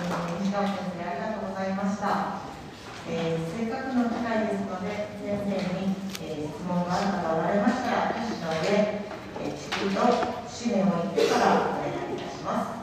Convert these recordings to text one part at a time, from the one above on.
西川先生ありがとうございました。えー、せっかくの機会ですので、先生に、えー、質問がある方おられましたら、岸の上、えー、地区と紙面を言ってからお願いいたします。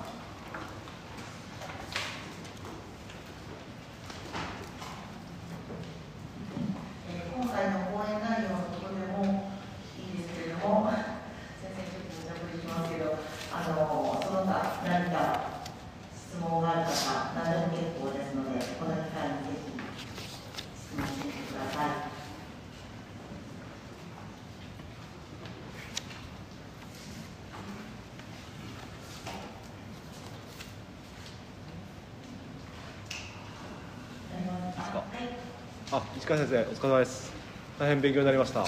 あ、市川先生、お疲れ様です。大変勉強になりました。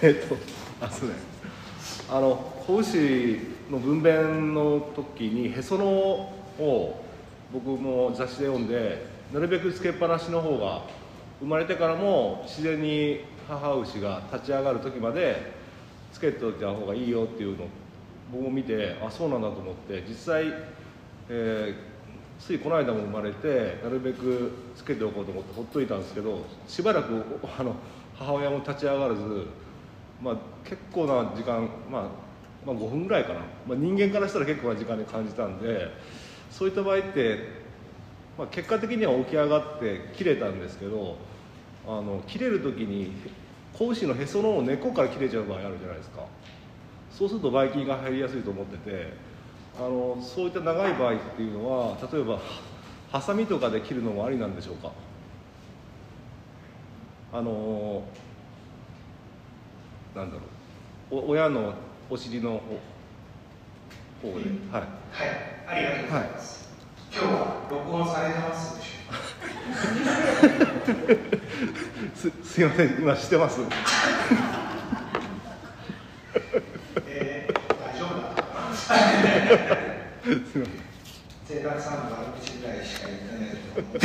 えっと、あ、そうね。あの、子牛の分娩の時にへそのを僕も雑誌で読んで、なるべくつけっぱなしの方が生まれてからも自然に母牛が立ち上がる時までつけておいた方がいいよっていうのを僕も見てあそうなんだと思って実際、えーついこの間も生まれてなるべくつけておこうと思ってほっといたんですけどしばらくあの母親も立ち上がらず、まあ、結構な時間、まあ、まあ5分ぐらいかな、まあ、人間からしたら結構な時間に感じたんでそういった場合って、まあ、結果的には起き上がって切れたんですけどあの切れる時に子牛のへその根っこから切れちゃう場合あるじゃないですかそうするとばい菌が入りやすいと思ってて。あのそういった長い場合っていうのは例えばハサミとかで切るのもありなんでしょうか？あのなんだろう。お親のお尻の方で、うん、はい、はい、ありがとうございます、はい、今日は録音されてますでしょう すすいません。今してます？贅沢さんの悪口ぐらいしか言ってないと思う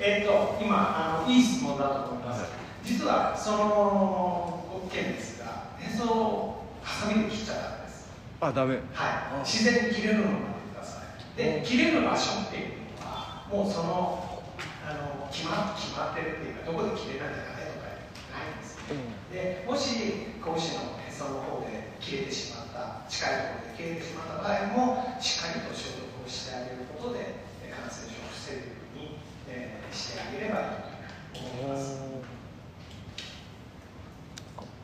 えっと今あのいい質問だと思います、実はその件です。がへそをハサミで切っちゃダメです。あダメはい自然に切れるのを待ってくださいで切れる場所っていうのはもうそのあの決ま決まってるっていうかどこで切れなきゃダメとかないんです、うん、でもし子牛のへその方で切れてしまった近いところで切れてしまった場合もしっかりと消毒をしてあげることで感染症を防ぐように、えー、してあげればいいと思います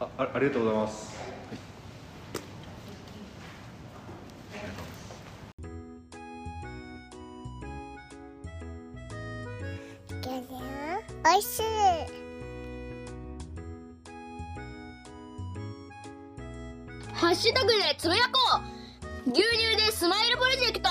ああありがとうございます、おいしいハッシュタグでつぶやこう牛乳でスマイルプロジェクト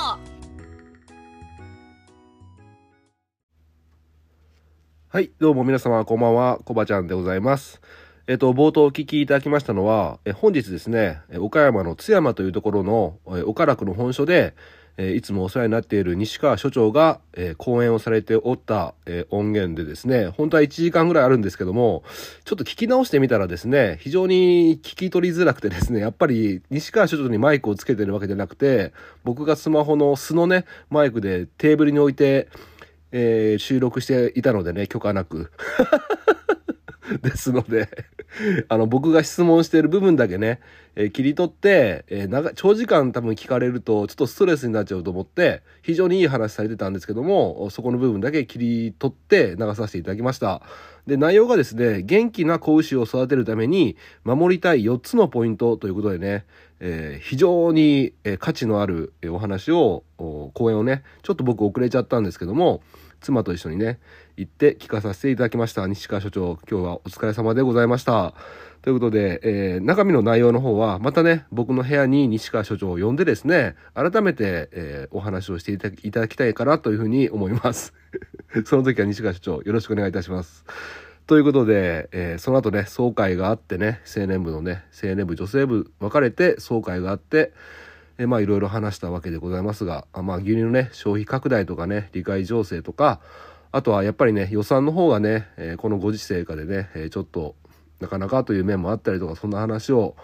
はい、どうも皆様こんばんは、こばちゃんでございます。えっと、冒頭お聞きいただきましたのは、え本日ですね、岡山の津山というところの、え岡楽の本所で、え、いつもお世話になっている西川所長が、え、講演をされておった、え、音源でですね、本当は1時間ぐらいあるんですけども、ちょっと聞き直してみたらですね、非常に聞き取りづらくてですね、やっぱり西川所長にマイクをつけてるわけじゃなくて、僕がスマホの素のね、マイクでテーブルに置いて、えー、収録していたのでね、許可なく。ですのであの、僕が質問している部分だけね、えー、切り取って、えー、長、長時間多分聞かれると、ちょっとストレスになっちゃうと思って、非常にいい話されてたんですけども、そこの部分だけ切り取って流させていただきました。で、内容がですね、元気な子牛を育てるために、守りたい4つのポイントということでね、えー、非常に、え価値のあるお話を、講演をね、ちょっと僕遅れちゃったんですけども、妻と一緒にね、行って聞かさせていただきました。西川所長、今日はお疲れ様でございました。ということで、えー、中身の内容の方は、またね、僕の部屋に西川所長を呼んでですね、改めて、えー、お話をしていただきたいかなというふうに思います。その時は西川所長、よろしくお願いいたします。ということで、えー、その後ね、総会があってね、青年部のね、青年部、女性部分かれて総会があって、えまあいろいろ話したわけでございますが、あまあ牛乳のね、消費拡大とかね、理解情勢とか、あとはやっぱりね、予算の方がね、えこのご時世下でね、えちょっとなかなかという面もあったりとか、そんな話を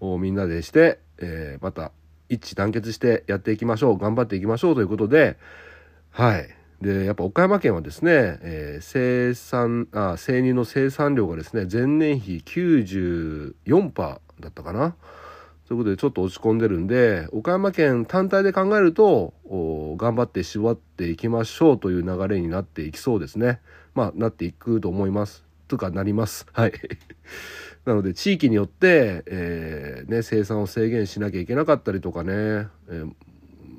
みんなでして、え、また一致団結してやっていきましょう頑張っていきましょうということではい。でやっぱ岡山県はですね、えー生産あ生乳の生産量がですね前年比94%だったかなということでちょっと落ち込んでるんで岡山県単体で考えると頑張って絞っていきましょうという流れになっていきそうですね。まあなっていくと思います。とかなります。はい。なので地域によって、えーね、生産を制限しなきゃいけなかったりとかね、えー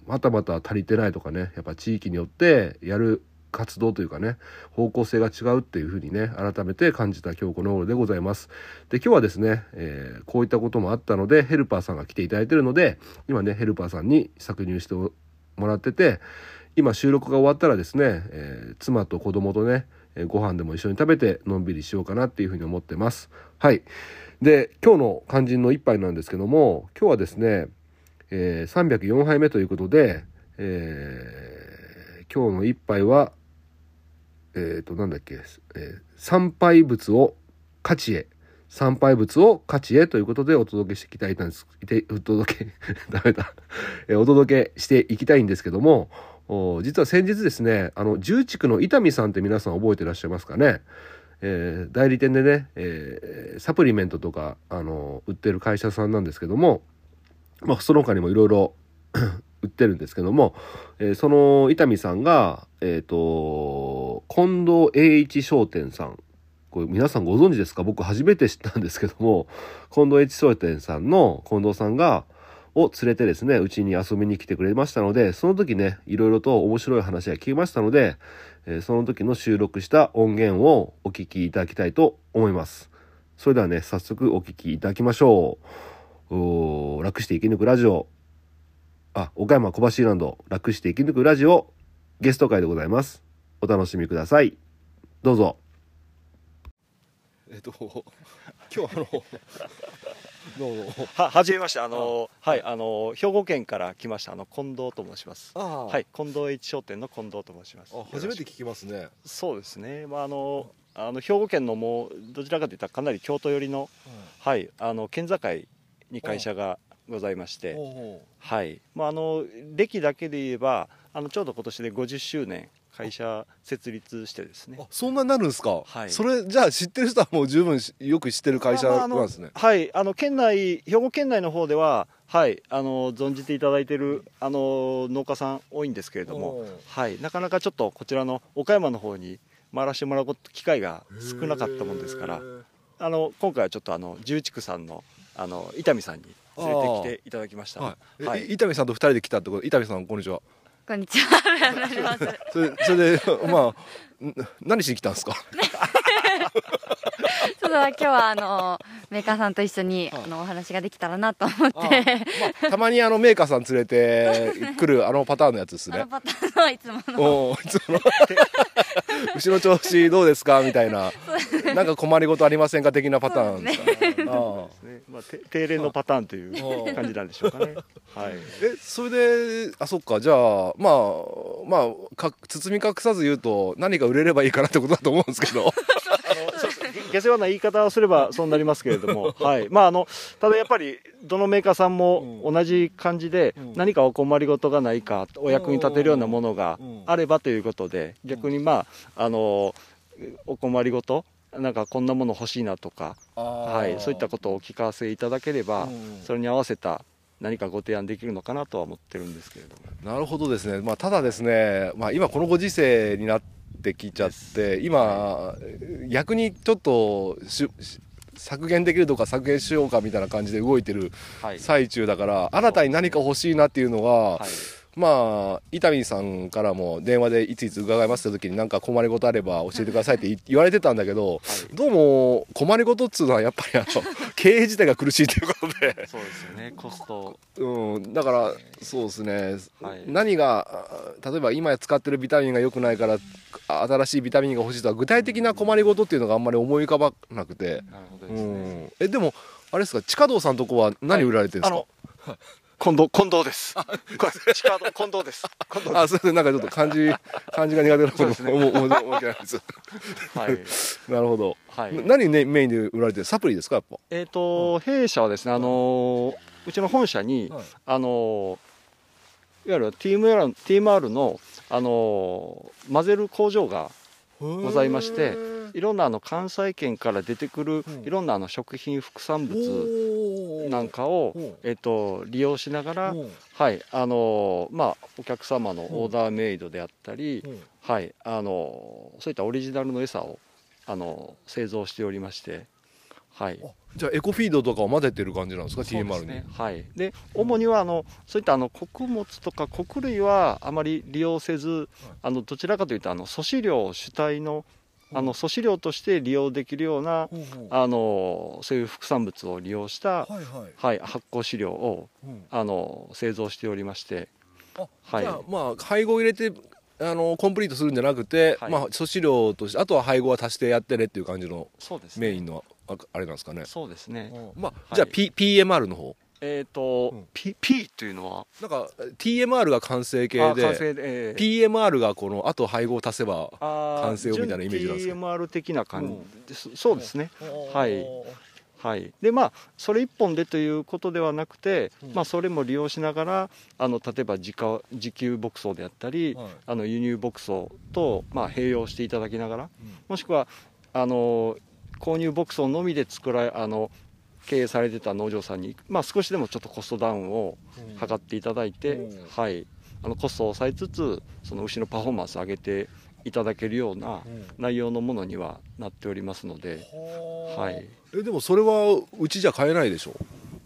またまた足りてないとかねやっぱ地域によってやる活動というかね方向性が違うっていうふうにね改めて感じた今日この頃でございます。で今日はですね、えーこういったこともあったのでヘルパーさんが来ていただいてるので今ねヘルパーさんに搾乳してもらってて今収録が終わったらですね、えー妻と子供とねご飯でも一緒に食べてのんびりしようかなっていうふうに思ってます。はい。で今日の肝心の一杯なんですけども今日はですねえー304杯目ということで、えー今日の一杯は、えっ、と、なんだっけ、えー参拝物を価値へ、参拝物を価値へということでお届けしていきたいんです、お届け、ダメだ、えーお届けしていきたいんですけども、実は先日ですね、あの、重畜の伊丹さんって皆さん覚えてらっしゃいますかね。えー代理店でね、えーサプリメントとか、あの、売ってる会社さんなんですけども、まあ、その他にもいろいろ売ってるんですけども、えーその伊丹さんが、えっ、と、近藤栄一商店さん。これ皆さんご存知ですか？僕初めて知ったんですけども、近藤栄一商店さんの近藤さんが、を連れてですね、うちに遊びに来てくれましたので、その時ね、いろいろと面白い話が聞きましたので、えーその時の収録した音源をお聞きいただきたいと思います。それではね、早速お聞きいただきましょう。楽して生き抜くラジオ。あ、岡山小橋ランド、楽して生き抜くラジオ、ゲスト会でございます。お楽しみください。どうぞ。えっと、今日あの、どうも。は、はじめまして、あの、はい、あの、兵庫県から来ました、あの、近藤と申します。ああはい、近藤一商店の近藤と申します。あ初めて聞きますね。そうですね、まあ、あの、あの兵庫県のもうどちらかといったらかなり京都寄りの、はい、あの県境に会社がございまして、おはい、まああの歴だけで言えばあのちょうど今年で50周年会社設立してですね。あ、そんなになるんですか？はい。それじゃあ知ってる人はもう十分しよく知ってる会社なんですね。はい、あの県内、兵庫県内の方では、はい、あの存じていただいているあの農家さん多いんですけれどもはい、なかなかちょっとこちらの岡山の方に回らせてもらうこと機会が少なかったもんですから、あの今回はちょっとあの重畜さんのあの伊丹さんに連れてきていただきました。はい。はいえ伊丹さんと二人で来たってこと？伊丹さんこんにちは。こんにちは。それそれでまあん何しに来たんですか？ちょっと今日はあのメーカーさんと一緒にあのお話ができたらなと思って、まあ、たまにあのメーカーさん連れて来るあのパターンのやつですねあの。パターンのいつものおお、いつもの 牛の調子どうですかみたいな。なんか困りごとありませんか的なパターンですか。ああねまあ、て定例のパターンという感じなんでしょうかね。はい。え、それで、あ、そっか、じゃあ、まあ、まあ、か包み隠さず言うと、何か売れればいいかなってことだと思うんですけど。下世話な言い方をすればそうなりますけれども、はい。まあ、あのただやっぱりどのメーカーさんも同じ感じで、うん。何かお困りごとがないかお役に立てるようなものがうん。あればということで逆にまああのお困りごとなんかこんなもの欲しいなとか、はい、そういったことをお聞かせいただければ、うん。それに合わせた何かご提案できるのかなとは思ってるんですけれども。なるほどですね。まあ、ただですね、まあ、今このご時世になってきちゃって、今、逆にちょっと削減できるとか削減しようかみたいな感じで動いてるはい。最中だから、新たに何か欲しいなっていうのが、はいまあ、伊丹さんからも電話でいついつ伺いますって時に何か困りごとあれば教えてくださいって言言われてたんだけど、どうも困りごとっつうのはやっぱりあの 経営自体が苦しいということで、そうですよね。コスト。うん、だからそうですね、はい。何があ例えば今使ってるビタミンが良くないからあ新しいビタミンが欲しいとか具体的な困りごとっていうのがあんまり思い浮かばなくて、なるほどうですね、ん、えでもあれですか？地下道さんとこは何売られてるんですか、あの近藤近藤です。近藤です。近藤であ、それでなんかちょっと漢字、漢字が苦手なことですね思う思う思うわけないです。す。はい。なるほど。はいな何ねメインで売られてるサプリですかやっぱ？えっ、と弊社はですねあのーうちの本社に、はいあのいわゆる TMR, TMR の、あの混ぜる工場がございましていろんなあの関西圏から出てくるうん。いろんなあの食品副産物物なんかを、うん。えっと、利用しながら、うん。はいあのまあ、お客様のオーダーメイドであったり、うん。はい、あのそういったオリジナルの餌をあの製造しておりまして、はい、あじゃあエコフィードとかを混ぜてる感じなんですか？TMR に、すね。はい、で主にはあのそういったあの穀物とか穀類はあまり利用せず、あのどちらかというとあの粗飼料主体のあの粗飼料として利用できるような、あのそういう副産物を利用した、はい発酵飼料をうん。あの製造しておりまして、あはい。まあ配合入れてあのコンプリートするんじゃなくて、はい。まあ粗飼料としてあとは配合は足してやってねっていう感じのそうですね。メインのああれなんですかね。そうですね、まあ、はい。じゃあ、P、PMR の方えっ、と、うん。P, P というのは？なんか TMR が完成形で成で、えー PMR がこのあと配合を足せば完成をみたいなイメージなんですか準 TMR 的な感じ。です、そうですね、はい。はい、でまあそれ一本でということではなくて、うん。まあ、それも利用しながらあの例えば自家自給牧草であったり、はい。あの輸入牧草と、まあ、併用していただきながら、うん。もしくはあの購入牧草のみで作られあの経営されてた農場さんに、まあ、少しでもちょっとコストダウンを図っていただいて、うん。はい、あのコストを抑えつつその牛のパフォーマンスを上げていただけるようなうん。内容のものにはなっておりますので。はい。えでもそれはうちじゃ買えないでしょ？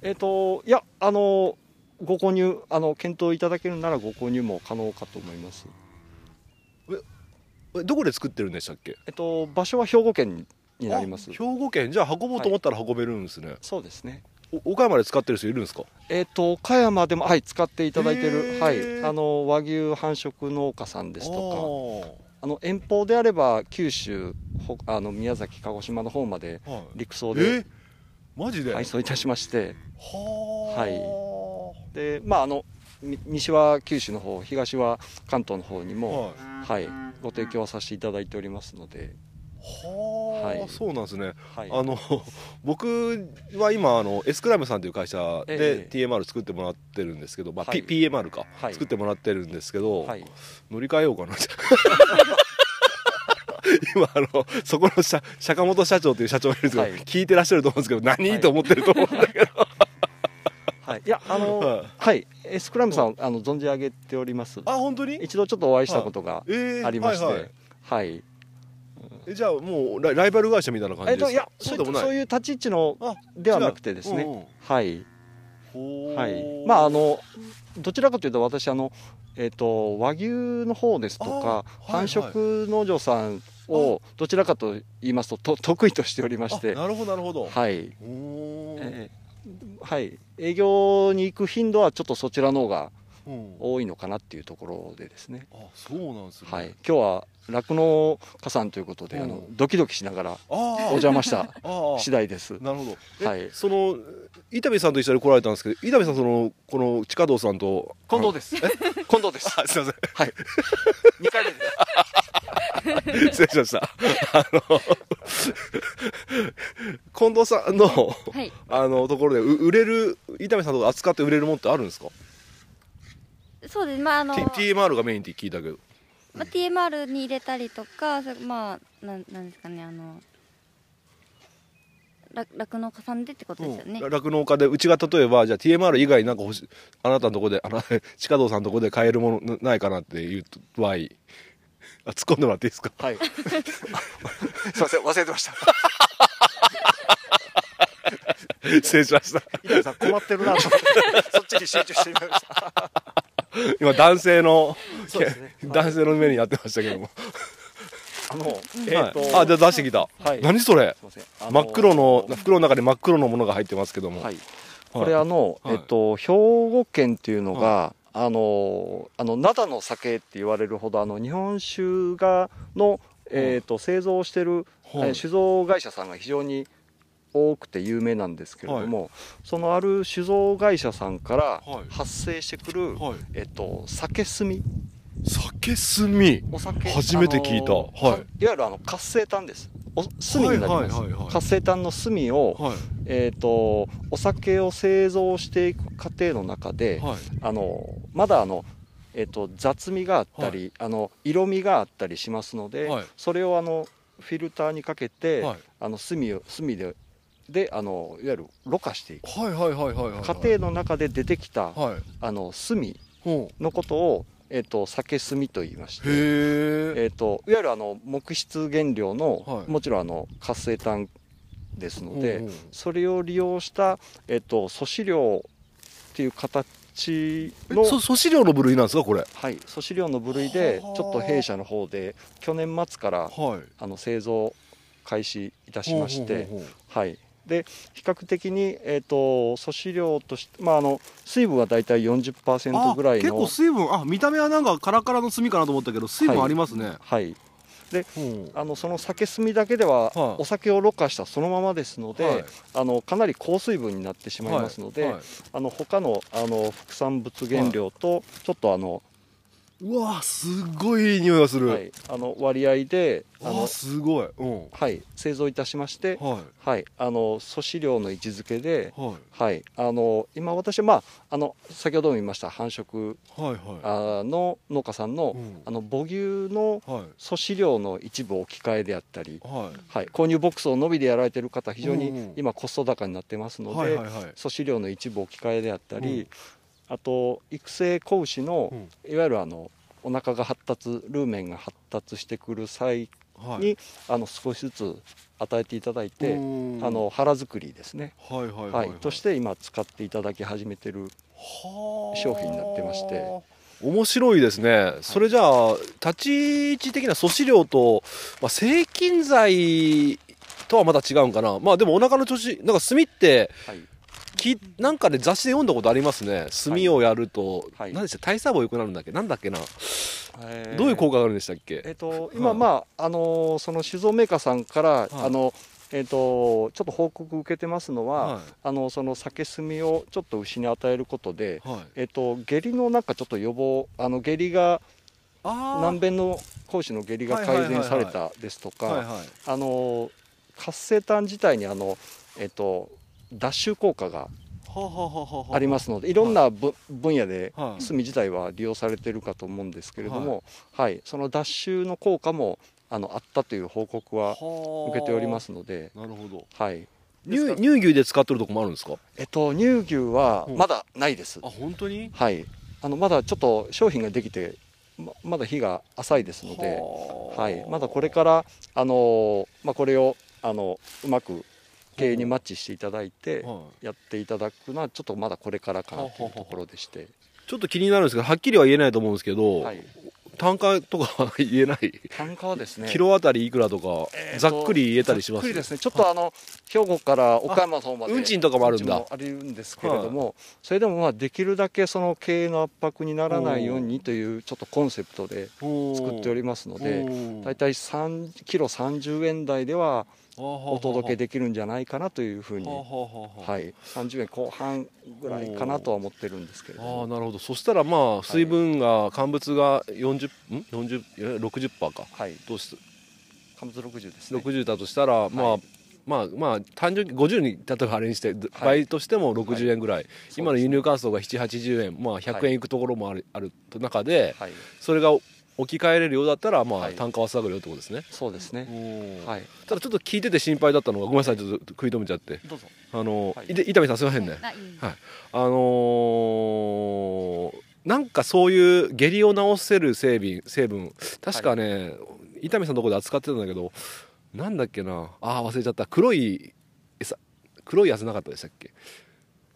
えっ、といやあのご購入あの検討いただけるならご購入も可能かと思います。えどこで作ってるんでしたっけ？えっと場所は兵庫県になります。あ。兵庫県じゃあ運ぼうと思ったら運べるんですね、そうですね。お岡山で使ってる人いるんですか？えっ、と岡山でもはい使っていただいてへるー。はい。あの和牛繁殖農家さんですととか。あの遠方であれば九州ほあの宮崎鹿児島の方まではい。陸送でえ？マジで？配送いたしまして。ははい。でまああのみ西は九州の方東は関東の方にもはい。はいご提供はさせていただいておりますのではあ、はい。そうなんですね。はい。あの 僕は今あのエスクラムさんという会社でええ。TMR 作ってもらってるんですけど、まあはい。P PMR か、はい。作ってもらってるんですけど、はい。乗り換えようかな 今あのそこの社坂本社長という社長がいるんですけど、はい。聞いてらっしゃると思うんですけど何、はい。と思ってると思うんだけど。はい。いやあのはい。はい。エスクラムさんあの存じ上げております。あ本当に？一度ちょっとお会いしたことがええ。ありまして。はいえじゃあもうラライバル会社みたいな感じですか、えっといやそういそうでもない。そういう立ち位置のあではなくてですね。うんう。んはい。はい。まああのどちらかというと私あのえっ、と和牛の方ですとか、繁殖農場さんをどちらかと言いますとと得意としておりまして。あなるほどなるほど、はい、はい。営業に行く頻度はちょっとそちらの方がうん多いのかなっていうところでですね、あそうなんですね、はい、今日は酪農家さんということで、あのうんドキドキしながらあおあ邪魔した 次第です。なるほど。え、はい。その伊丹さんと一緒に来られたんですけど伊丹さんそのこの地下道さんと近藤です。近藤 です。あすいません。はい。二回目です。失礼しました。あの近藤さんのはい。あのところでう売れる伊丹さんとか扱って売れるもんってあるんですか、そうですまああの、T、TMR がメインって聞いたけどまあ、TMR に入れたりとかそまあなんなんですかねあのら酪農家さんでってことですよね、うん酪農家でうちが例えばじゃあ TMR 以外になんか欲しあなたのとこであの地下道さんのとこで買えるものないかなっていう場合あ突っ込んでもらっていいですか？はい。すみません、忘れてました。失礼しましたさん困ってるなと思って、そっちに集中してみました。今男性の、ね。男性の目になってましたけども、あの、えっ、と、はいあじゃあ出してきた、はい。何それ？すみません。あの真っ黒の袋の中に真っ黒のものが入ってますけども、はい。これあの、はい。えっと兵庫県っていうのが、あのあの灘の酒って言われるほどあの日本酒がのえっと製造をしてる、はい。えー酒造会社さんが非常に多くて有名なんですけれども、そのある酒造会社さんからはい。発生してくる、はい。えっと酒炭。酒炭？お酒初めて聞いた。はい。いわゆるあの活性炭です。お炭になります、はいはいはいはい。活性炭の炭を、はい。えー、とお酒を製造していく過程の中で、はい。あのまだあの、えー、と雑味があったり、あの色味があったりしますので、はい。それをあのフィルターにかけて、はい。あの炭を炭でであのいわゆるろ過していく。はいはいはいはいはい過程の中で出てきた、はい。あの炭ほのことを、えー、と酒炭と言いましてええー、といわゆるあの木質原料の、はい。もちろんあの活性炭ですので、うんう。んそれを利用した、えー、と素飼料っていう形のそ素飼料の部類なんですかこれ？はい、素飼料の部類ではあ。ちょっと弊社の方で去年末からはい。あの製造開始いたしまして、はい、で比較的に、えー、と素飼料として、まあ、あの水分は大体40%ぐらい結構の水分あ見た目はなんかカラカラの炭かなと思ったけど水分ありますね、はい、う。んあのその酒炭だけでは、はい。お酒をろ過したそのままですので、はい。あのかなり高水分になってしまいますので、はい。はい。あの他のあの副産物原料とちょっとあの、うわすっごいいい匂いがする、はい、あの割合でああの、すごい。うん。はい、製造いたしまして、ははい、あの素飼料の位置づけでい、はい。はい、あの今私は、まあ、あの先ほども言いました繁殖はいはい。あの農家さんの,、うん。あの母牛のはい。素飼料の一部置き換えであったり、はい。はい、購入ボックスを伸びでやられてる方非常に今コスト高になってますので、はいはいはい。素飼料の一部置き換えであったり、うんあと育成子牛の、うん。いわゆるあのお腹が発達ルーメンが発達してくる際はい。に、あの少しずつ与えていただいて、うん。あの腹作りですね、はいはいはいはい。として今使っていただき始めてるはあ。商品になってまして。面白いですね、それじゃあ立ち位置的な素飼料と、まあ、制菌剤とはまた違うんかな。まあでもお腹の調子なんか炭ってはいきなんかで雑誌で読んだことありますね。炭をやると、はい。何でした？体細胞良くなるんだっけ？なんだっけな、えー。どういう効果があるんでしたっけ、えっと今はいまああのその酒造メーカーさんから、い。あのえっとちょっと報告受けてますのは、はい。あのその酒炭をちょっと牛に与えることで、はい。えっと下痢のなんかちょっと予防あの下痢があ難便の講師の下痢が改善されたですとか、はいはいあの活性炭自体にあのえっと脱臭効果がありますのでいろんなぶ分野ではい。炭自体は利用されてるかと思うんですけれども、はい。その脱臭の効果もあのあったという報告は受けておりますので、なるほど。はい。乳乳牛で使ってるとこもあるんですか？えっと、乳牛はうん。まだないです、あ本当に？はい、あのまだちょっと商品ができてままだ日が浅いですので、はあ。はい、まだこれから、あのーまあ、これをあのうまく経営にマッチしていただいてはい。やっていただくのはちょっとまだこれからかなというところでして、ちょっと気になるんですけどはっきりは言えないと思うんですけど、はい、単価とかは言えない、単価はですねキロあたりいくらとか、えーとざっくり言えたりします？ざっくりですね。ちょっとあの兵庫から岡山の方まで運賃とかもあるんだ。あるんですけれども、それでもまあできるだけその経営の圧迫にならないようにというちょっとコンセプトで作っておりますので大体3キロ30円台ではお届けできるんじゃないかなというふうに、はい、30円後半ぐらいかなとは思ってるんですけれども。ああなるほど。そしたらまあ水分が乾物が40ん？40いや60%か。はい。どうし貨物60ですね。60だとしたら、まあはい。まあまあ単純に50に例えばあれにして倍としても60円ぐらい、今の輸入価格が780円。まあ100円い。くところもある,、ある中ではい。それが置き換えれるようだったらまあはい。単価は下がるよってことですね、そうですね。はい。ただちょっと聞いてて心配だったのがごめんなさいちょっと食い止めちゃって。どうぞ。あの、はい。伊丹さんすいませんね、はい。あのーなんかそういう下痢を治せる成分成分。確かね、伊丹さんのところで扱ってたんだけどなんだっけな。あー忘れちゃった。黒い餌黒いやつなかったでしたっけ？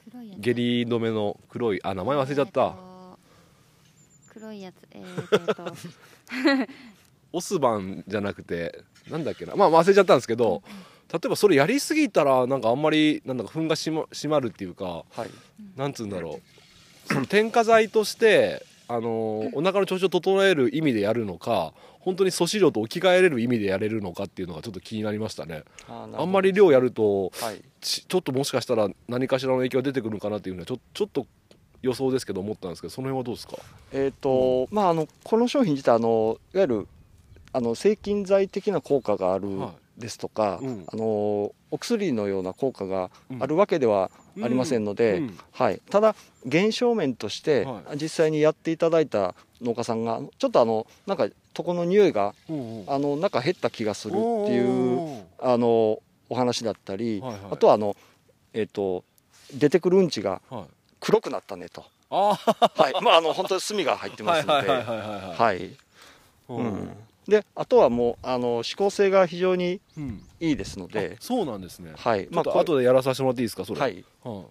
黒いやつ。下痢止めの黒い。あ名前忘れちゃった、えーと黒いやつ。えーと えーと。オスバンじゃなくてなんだっけな。まあ忘れちゃったんですけど例えばそれやりすぎたらなんかあんまりなんだか糞がしま締まるっていうかはい。なんつうんだろう。その添加剤としてあのーお腹の調子を整える意味でやるのか本当に素飼料と置き換えれる意味でやれるのかっていうのがちょっと気になりましたね。あんまり量やるとはい。ちちょっともしかしたら何かしらの影響が出てくるのかなっていうのはちょちょっと予想ですけど思ったんですけどその辺はどうですか？えーとまあ、あのこの商品自体あのいわゆるあの制菌剤的な効果がある、はい。ですとか、うん。あのお薬のような効果があるわけではありませんので、うん。はい、ただ現象面としては実際にやっていただいた農家さんがちょっとあのなんか床の匂いがうんう。んあのなんか減った気がするっていうあのお話だったり、はいはい。あとはあの、えっと出てくるうんちがはい黒くなったねと、あはい。まあ、あの本当に炭が入ってあますので。はいであとはもうあの指向性が非常にうん。いいですので。あ、そうなんですね。はい。ちょっとこれ後でやらさせてもらっていいですかそれ。はい。は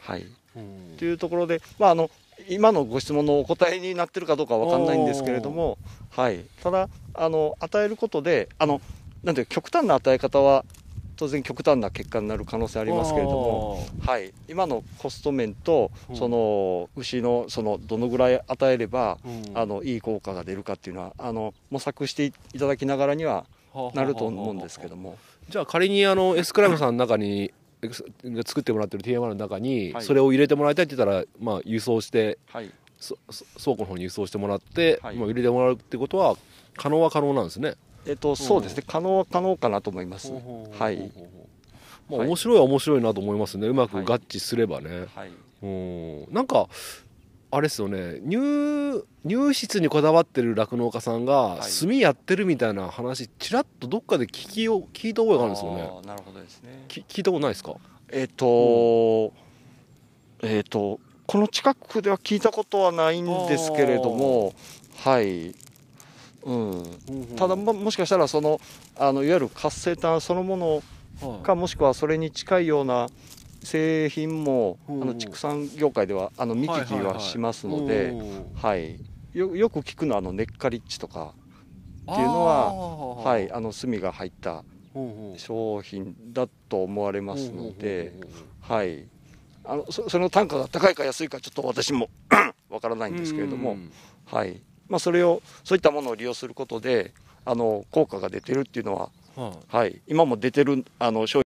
はい、いう。んというところで、まあ、あの今のご質問のお答えになってるかどうかわかんないんですけれども、はい、ただあの与えることであのなんていう極端な与え方は当然極端な結果になる可能性ありますけれども、はい、今のコスト面とうん。その牛のそのどのぐらい与えればあのいい効果が出るかっていうのはあの模索していただきながらにはなると思うんですけども。じゃあ仮にあのエスクライムさんの中に作ってもらってる TMR の中にはい。それを入れてもらいたいって言ったら、まあ、輸送してはい。倉庫の方に輸送してもらって、はい。まあ、入れてもらうってことは可能は可能なんですね。えっと、そうですね、可能は可能かなと思います。はい。まあ、はい。面白いは面白いなと思いますね。うまくはい。合致すればね、はい。うん。なんかあれですよね。乳乳質にこだわってる酪農家さんがい。炭やってるみたいな話ちらっとどっかで聞きを聞いた覚えがあるんですよね。なるほどですね。き聞いたことないですか？えっ、と、えっ、と、この近くでは聞いたことはないんですけれども、はい。うん。ただももしかしたらそのあのいわゆる活性炭そのものはい。かもしくはそれに近いような製品もあうん。の畜産業界ではあの見聞きはしますので、はいよよく聞くのはあのネッカリッチとかっていうのはははい。あの炭が入った商品だと思われますので、はい。あのそその単価が高いか安いかちょっと私も わからないんですけれども、はいまあ、それをそういったものを利用することであの効果が出てるっていうのは、はいはい、今も出てるあの商品。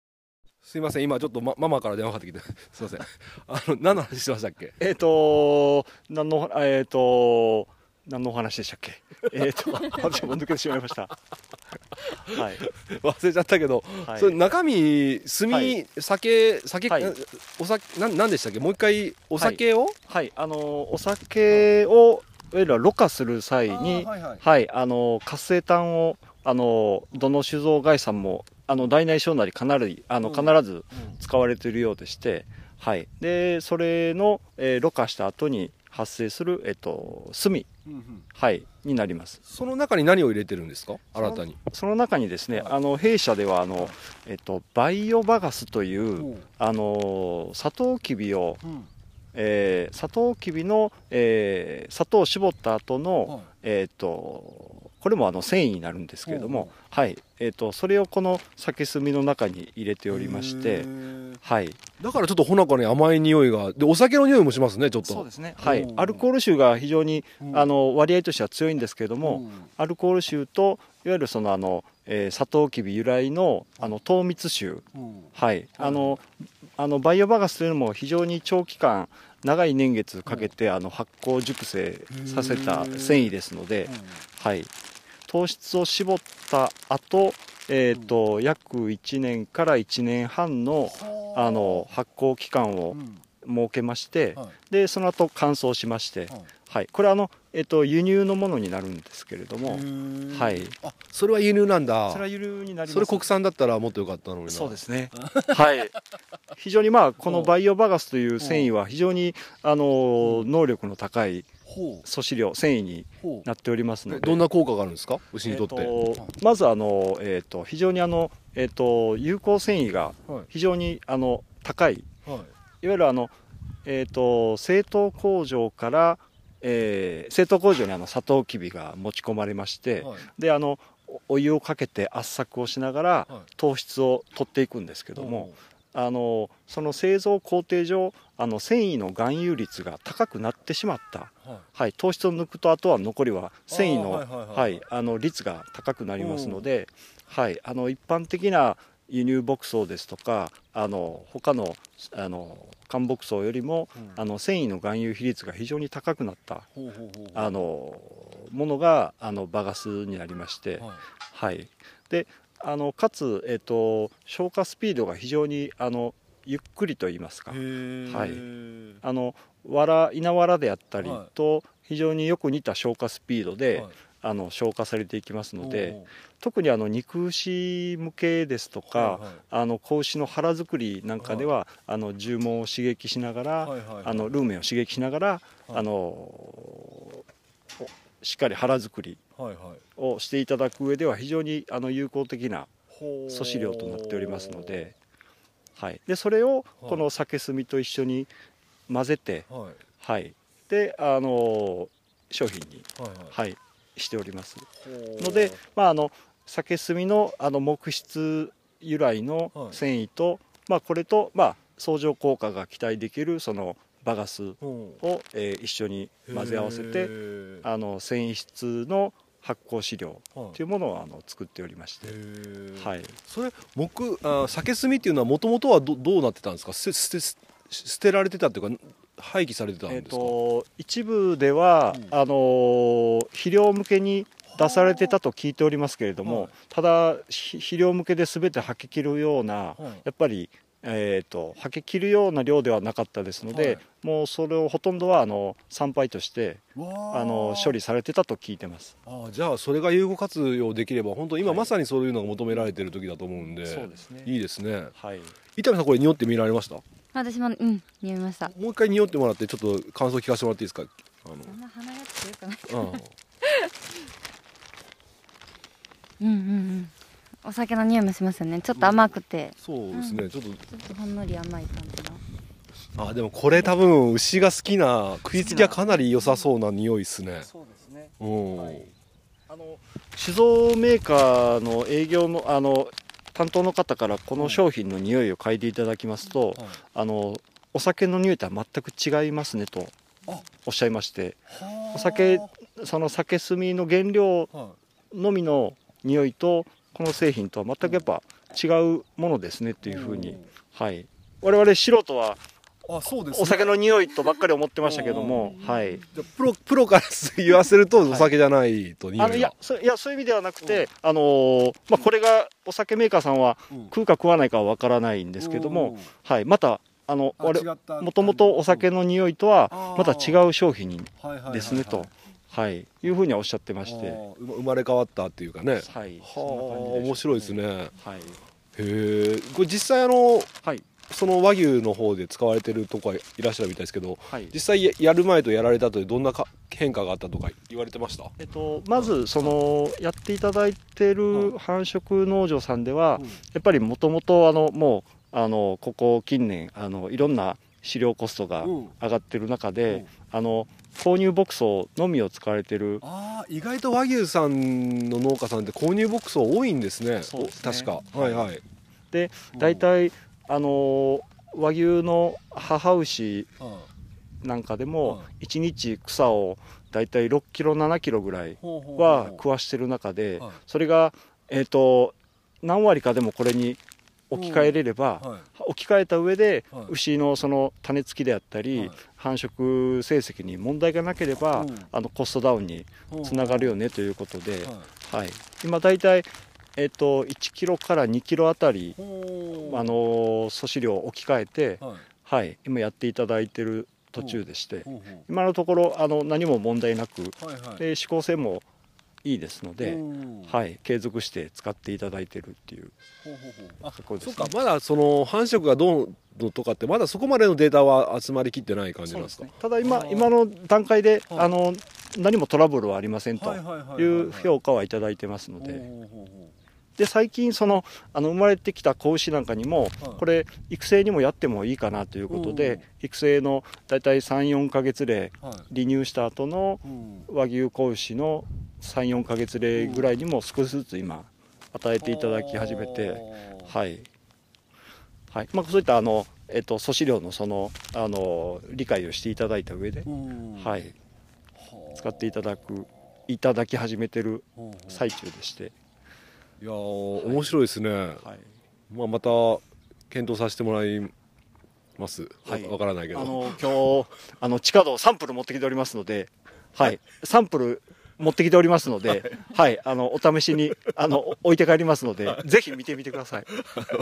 すいません。今ちょっと、ま、ママから電話かかってきて。すいません。あの何の話してましたっけ？えっ、と何のえっ、と何のお話でしたっけ？えっと 私も抜けてしまいました。はい。忘れちゃったけど、はい。それ中身炭、はい。酒酒、はい。お酒なんなんでしたっけ？もう一回お酒を、はい、あのお酒をいわゆるろ過する際に、はいはい。はい、あの活性炭をあのどの酒造会社もあの大内小なりかなりあのうん。必ず使われているようでして、はい、でそれの、えーろ過した後に発生する、えっと、炭、うんうん。はい、になります。その中に何を入れてるんですか？新たに。その中にですね、はい。あの弊社ではあの、えっと、バイオバガスという、あのサトウキビを、えー、サトウキビの、えー砂糖を絞った後の、えっ、とこれもあの繊維になるんですけれども、はい、えっ、とそれをこの酒炭の中に入れておりまして、はい、だからちょっとほのかに甘い匂いがでお酒の匂いもしますねちょっと。そうですね。はい。うん、アルコール臭が非常にうん。あの割合としては強いんですけれども、アルコール臭といわゆるそのあの、えー、サトウキビ由来のあの糖蜜臭、はい、あのあのバイオバガスというのも非常に長期間長い年月かけてあの発酵熟成させた繊維ですので、はい、糖質を絞った後、えーと約1年から1年半のあの発酵期間を設けまして、でその後乾燥しまして、はい、これはあの、えっと輸入のものになるんですけれども、はい、あそれは輸入なんだ。それは輸入になります。それ国産だったらもっとよかったのにな。そうですね。はい。非常にまあこのバイオバガスという繊維は非常にあの能力の高いほ素子料繊維になっておりますので。うどんな効果があるんですか？牛にとって、えーとまずあのえっ、と非常にあのえっ、と有効繊維がはい。非常にあの高いはいいわゆるあの、えー、と製糖工場から、えー製糖工場にあのサトウキビが持ち込まれまして、はい。であのおお湯をかけて圧搾をしながらはい。糖質を取っていくんですけども、あのその製造工程上あの繊維の含有率が高くなってしまった、はい。はい、糖質を抜くとあとは残りは繊維の率が高くなりますので、はい、あの一般的な輸入牧草ですとかあの他のあの乾牧草よりも、あの繊維の含有比率が非常に高くなったあのものがあのバガスになりまして、はい。はい、であのかつ、えっと消化スピードが非常にあのゆっくりと言いますか。はい。あの藁稲わらであったりと非常によく似た消化スピードで、はいあの消化されていきますので特にあの肉牛向けですとか、はいはい。あの子牛の腹作りなんかでは、あの獣毛を刺激しながら、はいはいはい。あのルーメンを刺激しながら、あのおしっかり腹作りはいはい。をしていただく上では非常にあの有効的な素飼料となっておりますので,、はい、でそれをはい。この酒炭と一緒に混ぜて、はい。はい、であの商品に、はいはい。はい、しております。ので、まあ、あの酒炭のあの木質由来のはい。繊維と、まあ、これと、まあ、相乗効果が期待できるそのバガスほを、えー一緒にう混ぜ合わせへてー。あの繊維質の発酵飼料はい。というものをあの作っておりまして、はい、それ木あ酒炭っていうのはもともとはどどうなってたんですか？捨て捨て捨てられてたっていうか廃棄されてたんですか、と一部では、うん。あのー肥料向けに出されてたと聞いておりますけれども、はい。ただひ肥料向けで全て吐き切るような、はい。やっぱり、えー、と吐き切るような量ではなかったですので、はい。もうそれをほとんどはあの参拝としてあの処理されてたと聞いてます。あーじゃあそれが有効活用できれば本当今はい。まさにそういうのが求められてる時だと思うんで、そうですね。いいですね。はい、伊丹さんこれ匂ってみられました？も私もうん見えました。う一回匂ってもらってちょっと感想聞かせてもらっていいですか？あそんな鼻やつ強くない。の、うん。うんうんうん。お酒の匂いもしますよね。ちょっと甘くて、そうですね、ちょっちょっとほんのり甘い感じの。とあでもこれ多分牛が好きな食いつきはかなり良さそうな匂いですね。そうですね。うん、はい。あの酒造メーカーの営業のあの担当の方からこの商品の匂いを嗅いでいただきますと、あのお酒の匂いとは全く違いますねとあ。おっしゃいましてお酒その酒炭の原料はのみの匂いとこの製品とは全くやっぱ違うものですねっていうふうに、はい、我々素人はあそうです、ね、お酒の匂いとばっかり思ってましたけども、はい、プロプロから言わせるとお酒じゃないと匂いが、あのいやそいやそういう意味ではなくて、あのーまあ、これがお酒メーカーさんはうん。食うか食わないかは分からないんですけども、はい、またあの我もともとお酒の匂いとはまた違う商品にですねと、はい、いうふうにはおっしゃってまして、生まれ変わったっていうかね。はい、は面白いですね。はい、へえこれ実際あのはい、その和牛の方で使われてるとこはいらっしゃるみたいですけどはい。実際ややる前とやられたとでどんなか変化があったとか言われてました？えっと、まずそのやっていただいてる繁殖農場さんでは、うん。やっぱりもともとあのもうあのここ近年あのいろんな飼料コストがうん。上がってる中で、うん。あの購入牧草のみを使われてる。ああ意外と和牛さんの農家さんって購入牧草多いんですね。そうですね。確か。はい。はいで大体あの和牛の母牛なんかでも1日草を大体6キロ7キロぐらいは食わしてる中ではい。それがえっ、と何割かでもこれに置き換えれればはい。置き換えた上ではい。牛のその種付きであったり、はい。繁殖成績に問題がなければ、うん。あのコストダウンにつながるよねということで、はい。はい、今大体、えっと1キロから2キロあたり、あの素飼料を置き換えて、はい。はい、今やっていただいてる途中でして、今のところあの何も問題なく、うはいはい。で指向性もいいですので、う。んはい、継続して使っていただいてるっていうあそっかまだその繁殖がどうのとかってまだそこまでのデータは集まりきってない感じなんですか？ただ今今の段階で、はい。あの何もトラブルはありませんとはいう評価はいただい。てますので、で最近そのあの生まれてきた子牛なんかにも、はいこれ育成にもやってもいいかなということで、うん育成の大体34ヶ月例うはい。離乳した後のうん。和牛子牛の34ヶ月例ぐらいにも少しずつ今与えていただき始めて、はい。はい。まあ、そういったあの、えっと、素飼料のそのあの理解をしていただいた上で、うん。はい、使っていただくいただき始めてる最中でして、いやー面白いですね、はい、まあ、また検討させてもらいます、はい。わわからないけど。あの今日あの地下道サンプル持ってきておりますので、はい、サンプル持ってきておりますので、はい、あのお試しにあの置いて帰りますので、ぜひ見てみてください。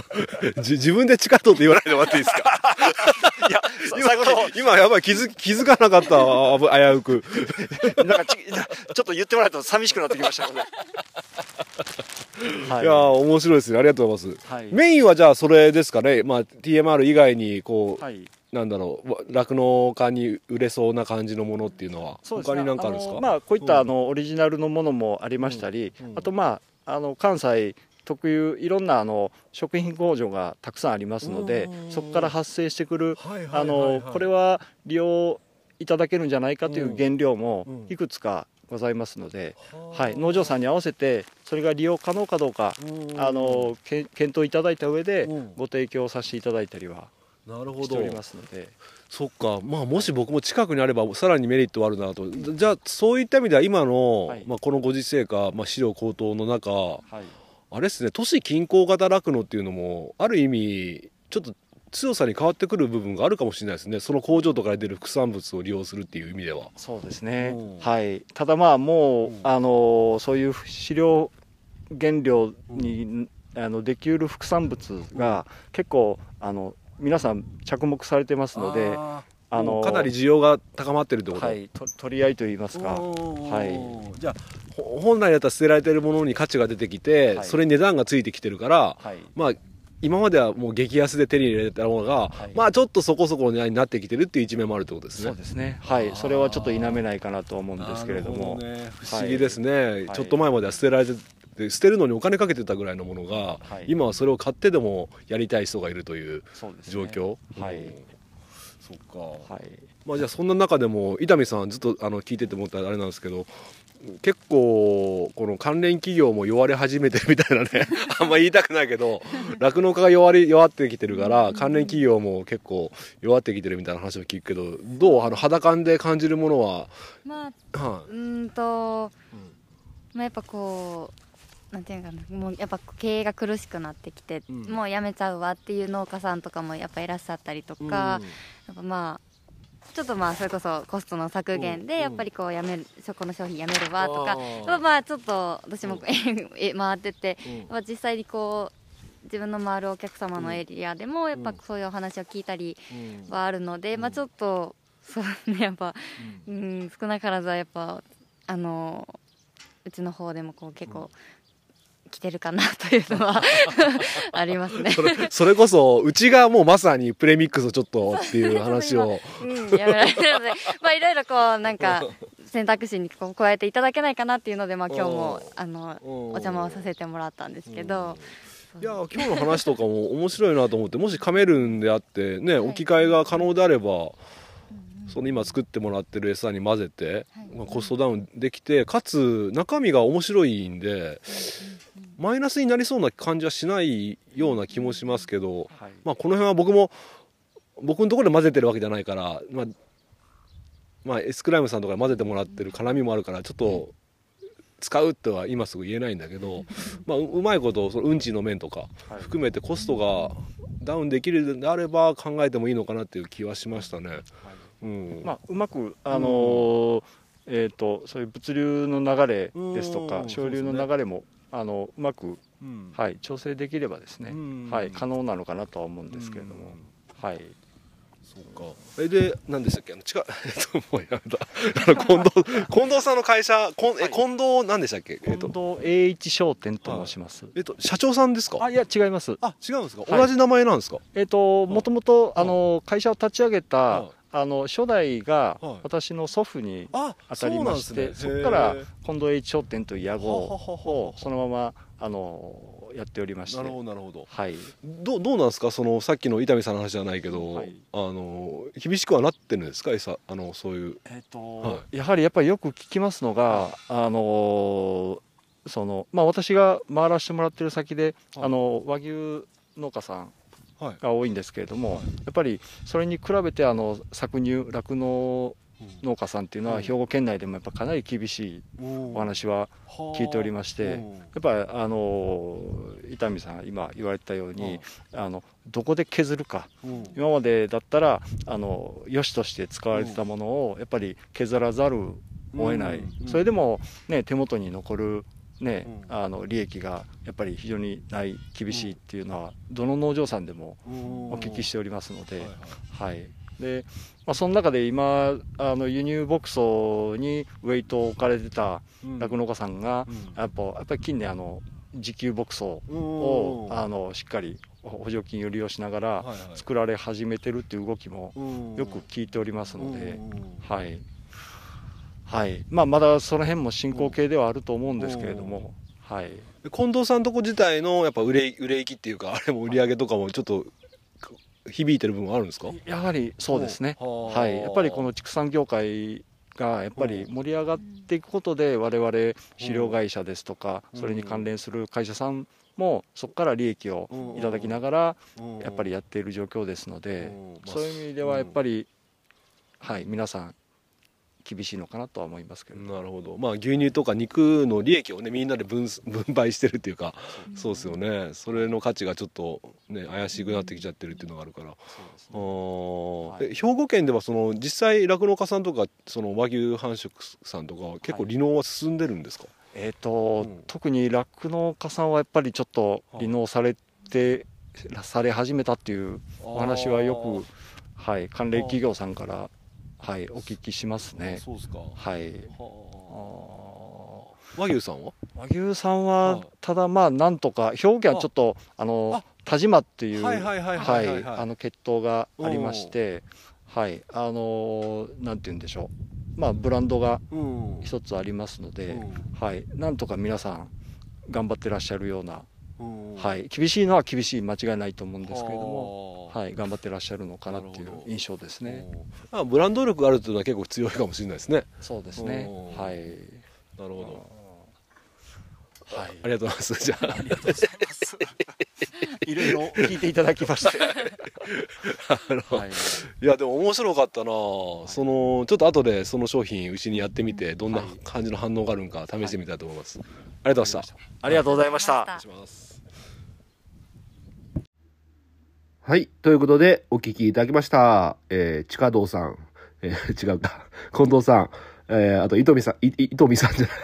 じ自分で地下取って言わないでもらっていいですか？いや、最後の方。今やばい気づ気づかなかった危うく。なんかちちょっと言ってもらうと寂しくなってきましたので。はい。やー面白いですね。ありがとうございます、はい。メインはじゃあそれですかね、まあ、TMR 以外にこう、はい。なんだろうわ酪農家に売れそうな感じのものっていうのはそうですね。他に何かあるんですか？のまあこういったあのオリジナルのものもありましたり、あとまああの関西特有いろんなあの食品工場がたくさんありますので、うん。そこから発生してくる、あのこれは利用いただけるんじゃないかという原料もうんいくつかございますので、はい、農場さんに合わせてそれが利用可能かどうか、あのけ検討いただいた上でうん。ご提供させていただいたりはなるほど。しておりますので。そっか。まあもし僕も近くにあればさらにメリットはあるなと。じゃあそういった意味では今の、はい。まあ、このご時世か、まあ、飼料高騰の中はい。あれですね都市近郊型酪農っていうのもある意味ちょっと強さに変わってくる部分があるかもしれないですね。その工場とかで出る副産物を利用するっていう意味では。そうですね。うん、はい、ただまあもう、うん。あのそういう飼料原料に、あのできうる副産物が結構あの皆さん着目されてますのでああのかなり需要が高まってるってこと、はい、と取り合いといいますか、はい、じゃあほ本来だったら捨てられてるものに価値が出てきて、はい。それに値段がついてきてるから、はい。まあ今まではもう激安で手に入れたものが、はい。まあちょっとそこそこの値段になってきてるっていう一面もあるってことですね。そうですね、はい、それはちょっと否めないかなと思うんですけれども、なるほね。不思議ですね、い。ちょっと前までは捨てられてて捨てるのにお金かけてたぐらいのものが、はい。今はそれを買ってでもやりたい人がいるという状況、はい。うん。そっか、はい、まあ、じゃあそんな中でも伊丹さんずっとあの聞いてて思ったらあれなんですけど結構この関連企業も弱り始めてるみたいなね あんま言いたくないけど酪農家が弱り弱ってきてるから関連企業も結構弱ってきてるみたいな話を聞くけどどう？あの肌感で感じるものは、まあはうーんと、まあ、やっぱこうなんていうかなもうやっぱ経営が苦しくなってきて、うん。もうやめちゃうわっていう農家さんとかもやっぱいらっしゃったりとい、か、やっぱまあちょっとまあそれこそコストの削減うん。でやっぱりこうやめるそこの商品やめるわとかまあまあちょっと私もえ回ってて、うん。まあ実際にこう自分の回るお客様のエリアでもやっぱそういうお話を聞いたりうん。はあるので、まあちょっとそうねやっぱ、うん、少なからずはやっぱあのうちの方でもこう結構来てるかなというのは ありますね。それそれこそうちがもうまさにプレミックスをちょっとっていう話をうん、やめられてるので、まあいろいろこうなんか選択肢にこう加えていただけないかなっていうので、まあ今日もあのお邪魔をさせてもらったんですけど、いや今日の話とかも面白いなと思ってもしカメルンであってね、置き換えが可能であれば、その今作ってもらってる餌に混ぜて、はいまあ、コストダウンできてかつ中身が面白いんで、マイナスになりそうな感じはしないような気もしますけど、はい。まあ、この辺は僕も僕のところで混ぜてるわけじゃないから、まあまあ、エスクライムさんとかで混ぜてもらってる絡みもあるからちょっと使うとは今すぐ言えないんだけど、まあ、ううまいことその運賃の面とかはい。含めてコストがダウンできるのであれば考えてもいいのかなっていう気はしましたね。うん。まあ、うまく、あのーえー、とそういう物流の流れですとうん。か省流の流れも、あのうまく、うん。はい、調整できればですね、うん。はい、可能なのかなとは思うんですけれども、はい、そうか。えで何でしたっけ？あの違う。えっともうやめた。あの近藤近藤さんの会社こんえはい。近藤何でしたっけ？えっ近と藤栄一商店と申します、えっと社長さんですか？あいや違います。あ違うんですか、はい。同じ名前なんですか？えっ、ともともとあの会社を立ち上げた、はいあの初代がはい。私の祖父にあ当たりまして、そそうなんですね。こから近藤栄一商店という屋号ははははをそのままあのやっておりまして。なるほどなるほど。はい。どうどうなんですか？そのさっきの伊丹さんの話じゃないけど、はい。あの厳しくはなってるんですか？餌あのそういう。えっ、と、はやはりやっぱりよく聞きますのが、あのそのまあ私が回らせてもらってる先で、はい。あの和牛農家さんはいが多いんですけれども、やっぱりそれに比べてあの搾乳酪農農家さんっていうのうん。は兵庫県内でもやっぱかなり厳しいお話は聞いておりまして、うんやっぱりあの伊丹さん今言われたように、あのどこで削るかうん。今までだったらあの良しとして使われてたものをやっぱり削らざる追えない、うん。それでも、ね、手元に残る、ねうん。あの利益がやっぱり非常にない厳しいっていうのはどの農場さんでもお聞きしておりますので、はいはい。はい。でまあ、その中で今あの輸入牧草にウェイトを置かれてた酪農家さんが、やっぱやっぱり近年あの自給牧草をあのしっかり補助金を利用しながら作られ始めてるっていう動きもよく聞いておりますので、はいはい。まあ、まだその辺も進行形ではあると思うんですけれども、はい、近藤さんとこ自体のやっぱ売れ売れ行きっていうかあれも売り上げとかもちょっと響いてる部分はあるんですか？やはりそうですね、はあはい、やっぱりこの畜産業界がやっぱり盛り上がっていくことで我々飼料会社ですとかそれに関連する会社さんもそこから利益をいただきながらやっぱりやっている状況ですのでそういう意味ではやっぱりはい。皆さん厳しいのかなとは思いますけど。なるほど。まあ牛乳とか肉の利益をねみんなで分分配してるっていうかそうですよね。それの価値がちょっとね怪しくなってきちゃってるっていうのがあるから。あー。え兵庫県ではその実際酪農家さんとかその和牛繁殖さんとか結構離農は進んでるんですか、えーとうん。特に酪農家さんはやっぱりちょっと離農されてされ始めたっていうお話はよく、はい、関連企業さんから、はい、お聞きしますね。そうですか。はい、和牛さんは？和牛さんははい。ただまあなんとか兵庫県はちょっとあのあ田島っていうはいあの血統がありましてはいあのなんて言うんでしょう。まあブランドがうん。一つありますので、うん。はいなんとか皆さん頑張ってらっしゃるようなうんはい、厳しいのは厳しい。間違いないと思うんですけれども、ははい、頑張ってらっしゃるのかなっていう印象ですね。うん。あブランド力があるっていうのは結構強いかもしれないですね。そうですね。はい。なるほど。はい。ありがとうございます。じゃあ。いろいろ聞いていただきまして。はい。いやでも面白かったな。そのちょっと後でその商品うちにやってみてどんな感じの反応があるんか試してみたいと思います、ありがとうございました。ありがとうございました。お願いしますはい。ということで、お聞きいただきました。えー、地下道さん。えー、違うか。近藤さん。えー、あと、伊藤美さん、い、伊藤美さんじゃない。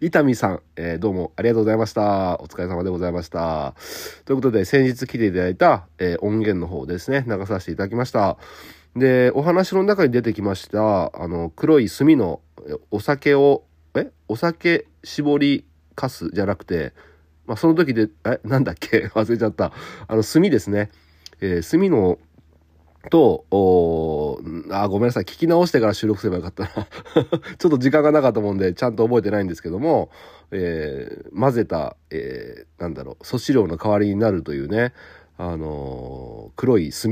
伊丹さん、えー、どうもありがとうございました。お疲れ様でございました。ということで、先日来ていただいた、えー音源の方ですね、流させていただきました。で、お話の中に出てきました、あの、黒い炭のお酒を、えお酒絞りかすじゃなくて、まあ、その時で、え、なんだっけ？忘れちゃった。あの、炭ですね。えー炭の、と、おあ、ごめんなさい。聞き直してから収録すればよかったな。ちょっと時間がなかったもんで、ちゃんと覚えてないんですけども、えー混ぜた、えーなんだろう、素飼料の代わりになるというね、あのー黒い炭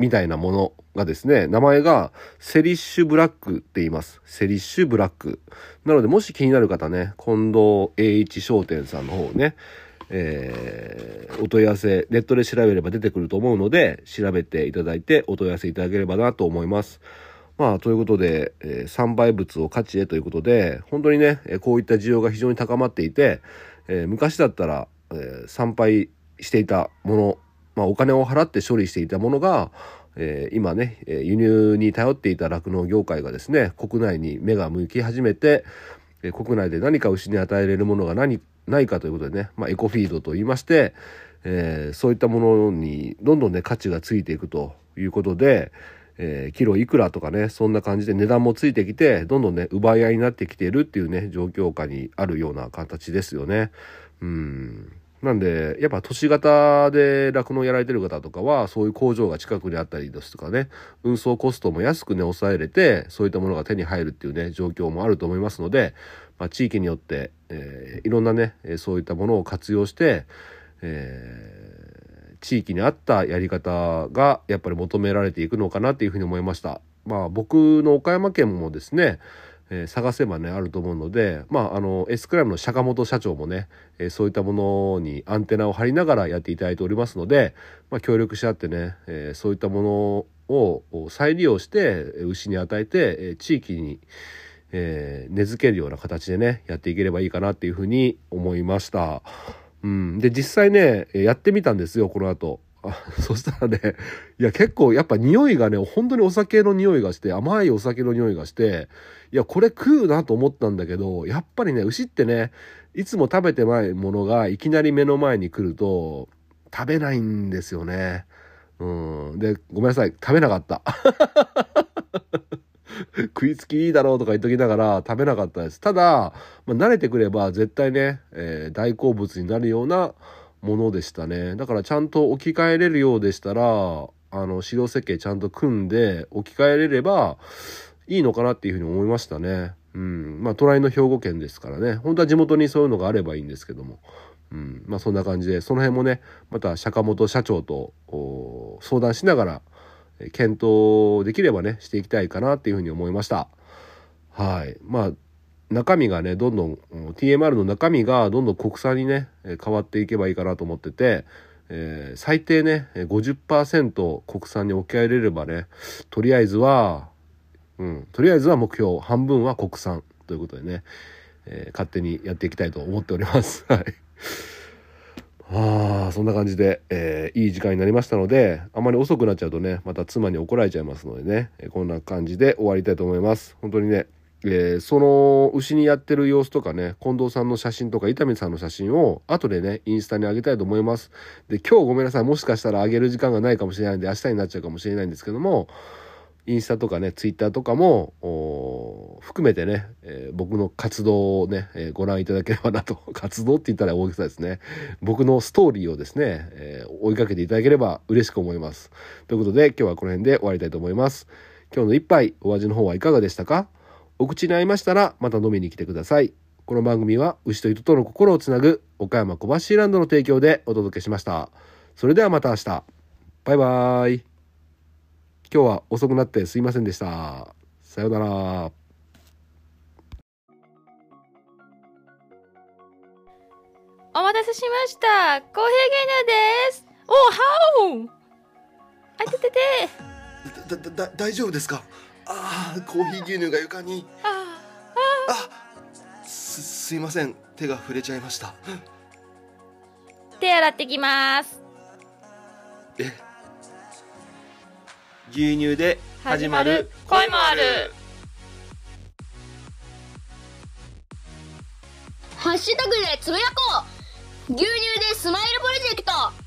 みたいなものがですね、名前がセリッシュブラックって言います。セリッシュブラック。なので、もし気になる方ね、近藤栄一商店さんの方をね、えーお問い合わせ、ネットで調べれば出てくると思うので、調べていただいてお問い合わせいただければなと思います。まあ、ということで、えー産売物を価値へということで、本当にね、こういった需要が非常に高まっていて、えー昔だったら、えー参拝していたもの、まあ、お金を払って処理していたものが、えー今ね、え輸入に頼っていた酪農業界がですね、国内に目が向き始めて、え国内で何か牛に与えれるものが何ないかということでね、まあ、エコフィードと言いまして、えーそういったものにどんどんね価値がついていくということで、えーキロいくらとかねそんな感じで値段もついてきてどんどんね奪い合いになってきているっていうね状況下にあるような形ですよね。うんなんでやっぱ都市型で酪農やられてる方とかはそういう工場が近くにあったりですとかね運送コストも安くね抑えれてそういったものが手に入るっていうね状況もあると思いますので、まあ、地域によって、えーいろんなねそういったものを活用して、えー地域に合ったやり方がやっぱり求められていくのかなっていうふうに思いました。まあ僕の岡山県もですね、えー探せばねあると思うのでまああの S クライムの坂本社長もね、えーそういったものにアンテナを張りながらやっていただいておりますので、まあ、協力し合ってね、えーそういったものを再利用して牛に与えて、えー地域に、えー根付けるような形でねやっていければいいかなっていうふうに思いました。うん、で実際ねやってみたんですよこの後あそしたらね、いや結構やっぱ匂いがね、本当にお酒の匂いがして、甘いお酒の匂いがして、いやこれ食うなと思ったんだけど、やっぱりね、牛ってね、いつも食べてないものがいきなり目の前に来ると、食べないんですよね。うん。で、ごめんなさい。食べなかった。食いつきいいだろうとか言っときながら食べなかったです。ただ、まあ、慣れてくれば絶対ね、えー大好物になるようなものでしたね。だからちゃんと置き換えれるようでしたら、あの、資料設計ちゃんと組んで置き換えれればいいのかなっていうふうに思いましたね。うん。まあ、隣の兵庫県ですからね。本当は地元にそういうのがあればいいんですけども。うん。まあ、そんな感じで、その辺もね、また坂本社長と相談しながら、検討できればね、していきたいかなっていうふうに思いました。はい。まあ、中身がね、どんどん、TMR の中身がどんどん国産にね、変わっていけばいいかなと思ってて、えー最低ね、50%国産に置き換えれればね、とりあえずは、うん、とりあえずは目標、半分は国産ということでね、えー勝手にやっていきたいと思っております。はい。あ、そんな感じで、えーいい時間になりましたので、あまり遅くなっちゃうとね、また妻に怒られちゃいますのでね、えこんな感じで終わりたいと思います。本当にね、えーその牛にやってる様子とかね、近藤さんの写真とか伊丹さんの写真を後でね、インスタに上げたいと思います。で、今日ごめんなさい。もしかしたら上げる時間がないかもしれないんで、明日になっちゃうかもしれないんですけども、インスタとかね、ツイッターとかも、含めてね、えー僕の活動をね、えーご覧いただければなと。活動って言ったら大げさですね。僕のストーリーをですね、えー追いかけていただければ嬉しく思います。ということで、今日はこの辺で終わりたいと思います。今日の一杯、お味の方はいかがでしたか？お口に合いましたら、また飲みに来てください。この番組は、牛と人との心をつなぐ、岡山小橋ランドの提供でお届けしました。それではまた明日。バイバーイ。今日は遅くなってすいませんでした。さようなら。お待たせしましたコーヒー牛乳ですおハオあてててだ、だ、だ、大丈夫ですか？ああ、コーヒー牛乳が床に。ああ、す、すいません。手が触れちゃいました。手洗ってきますえ牛乳で始まる声もある。ハッシュタグでつぶやこう。牛乳でスマイルプロジェクト。